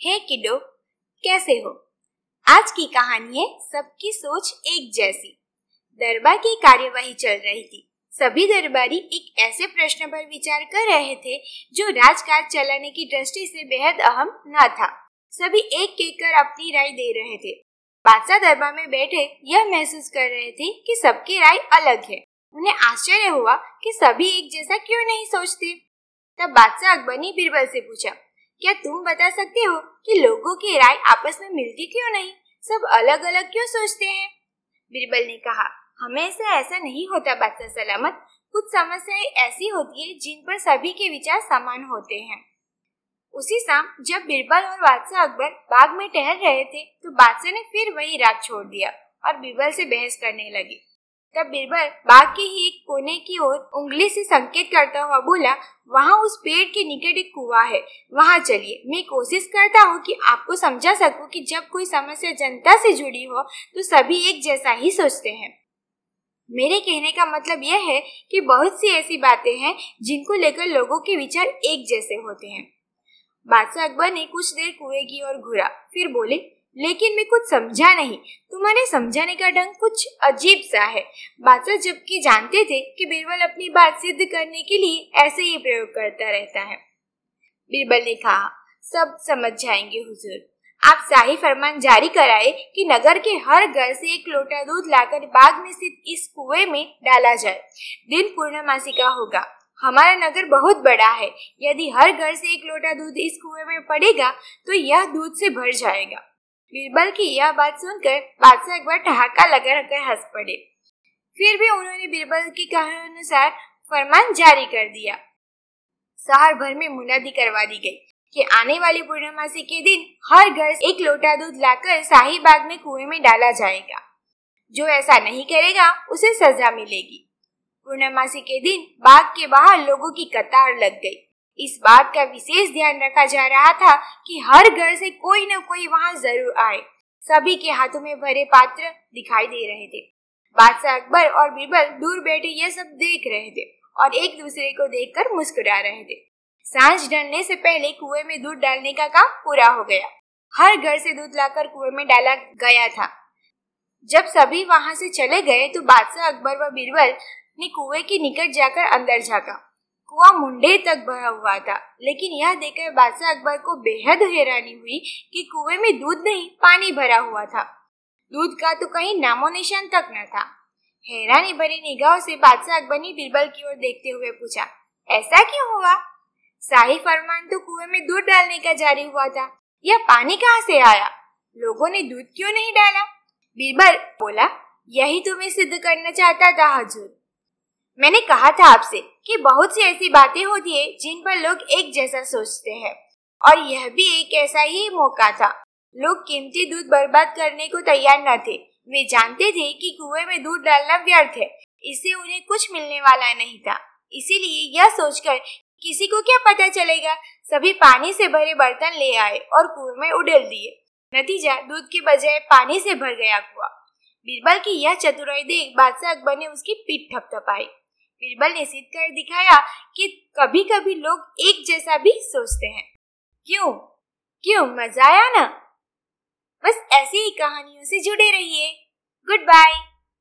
हे किडो, कैसे हो? आज की कहानी है सबकी सोच एक जैसी। दरबार की कार्यवाही चल रही थी। सभी दरबारी एक ऐसे प्रश्न पर विचार कर रहे थे जो राजकाज चलाने की दृष्टि से बेहद अहम न था। सभी एक एक कर अपनी राय दे रहे थे। बादशाह दरबार में बैठे यह महसूस कर रहे थे कि सबकी राय अलग है। उन्हें आश्चर्य हुआ कि सभी एक जैसा क्यों नहीं सोचते? तब बादशाह अकबर ने बीरबल से पूछा क्या तुम बता सकते हो कि लोगों की राय आपस में मिलती क्यों नहीं? सब अलग अलग क्यों सोचते हैं? बीरबल ने कहा हमेशा ऐसा नहीं होता, बादशाह सलामत। कुछ समस्याएँ ऐसी होती है जिन पर सभी के विचार समान होते हैं। उसी शाम, जब बीरबल और बादशाह अकबर बाग में टहल रहे थे तो बादशाह ने फिर वही राग छोड़ दिया और बीरबल से बहस करने लगी। तब बीरबल बाग के ही एक कोने की ओर उंगली से संकेत करता हुआ बोला, वहाँ उस पेड़ के निकट एक कुआ है। वहाँ चलिए। मैं कोशिश करता हूँ कि आपको समझा सकूँ कि जब कोई समस्या जनता से जुड़ी हो तो सभी एक जैसा ही सोचते हैं। मेरे कहने का मतलब यह है कि बहुत सी ऐसी बातें हैं, जिनको लेकर लोगों के विचार एक जैसे होते हैं। बादशाह अकबर ने कुछ देर कुएँ की ओर घूरा। फिर बोले लेकिन मैं कुछ समझा नहीं। तुम्हारे समझाने का ढंग कुछ अजीब सा है। बादशाह जबकि जानते थे कि बीरबल अपनी बात सिद्ध करने के लिए ऐसे ही प्रयोग करता रहता है। बीरबल ने कहा, सब समझ जाएँगे, हुजूर। आप शाही फरमान जारी कराए कि नगर के हर घर से एक लोटा दूध लाकर बाग में स्थित इस कुएँ में डाला जाए। दिन पूर्णमासी का होगा। हमारा नगर बहुत बड़ा है। यदि हर घर से एक लोटा दूध इस कुएँ में पड़ेगा तो यह दूध से भर जाएगा। बीरबल की यह बात सुनकर बादशाह एक बार ठहाका लगा रखकर हंस पड़े। फिर भी उन्होंने बीरबल की कहा अनुसार फरमान जारी कर दिया। शहर भर में मुनादी करवा दी गई कि आने वाली पूर्णमासी के दिन हर घर एक लोटा दूध लाकर शाही बाग में कुएँ में डाला जाएगा। जो ऐसा नहीं करेगा, उसे सजा मिलेगी। पूर्णमासी के दिन बाग के बाहर लोगों की कतार लग गई। इस बात का विशेष ध्यान रखा जा रहा था कि हर घर से कोई न कोई वहाँ ज़रूर आए। सभी के हाथों में भरे पात्र दिखाई दे रहे थे। बादशाह अकबर और बीरबल दूर बैठे ये सब देख रहे थे और एक दूसरे को देखकर मुस्कुरा रहे थे। साँझ ढलने से पहले कुएँ में दूध डालने का काम पूरा हो गया। हर घर से दूध लाकर कुएँ में डाला गया था। जब सभी वहाँ से चले गए तो बादशाह अकबर व बीरबल ने कुएँ के निकट जाकर अंदर झाका। कुआ मुंडे तक भरा हुआ था। लेकिन यह देखकर बादशाह अकबर को बेहद हैरानी हुई कि कुएँ में दूध नहीं, पानी भरा हुआ था। दूध का तो कहीं नामो निशान तक न था। हैरानी भरी निगाहों से बादशाह अकबर ने बीरबल की ओर देखते हुए पूछा, ऐसा क्यों हुआ? शाही फरमान तो कुएँ में दूध डालने का जारी हुआ था। यह पानी कहाँ से आया? लोगों ने दूध क्यों नहीं डाला? बीरबल बोला, यही तुम्हें सिद्ध करना चाहता था, हजूर। मैंने कहा था आपसे कि बहुत सी ऐसी बातें होती है जिन पर लोग एक जैसा सोचते हैं। और यह भी एक ऐसा ही मौका था। लोग कीमती दूध बर्बाद करने को तैयार न थे। वे जानते थे कि कुएँ में दूध डालना व्यर्थ है। इससे उन्हें कुछ मिलने वाला नहीं था। इसीलिए यह सोचकर किसी को क्या पता चलेगा, सभी पानी से भरे बर्तन ले आए और कुएँ में उड़ेल दिए। नतीजा, दूध के बजाय पानी से भर गया कुआ। बीरबल की यह चतुराई देख बादशाह अकबर ने उसकी पीठ थपथपाई। बीरबल ने सिद्ध कर दिखाया कि कभी कभी लोग एक जैसा भी सोचते हैं। क्यों? क्यों? मज़ा आया ना? बस ऐसी ही कहानियों से जुड़े रहिए। Good bye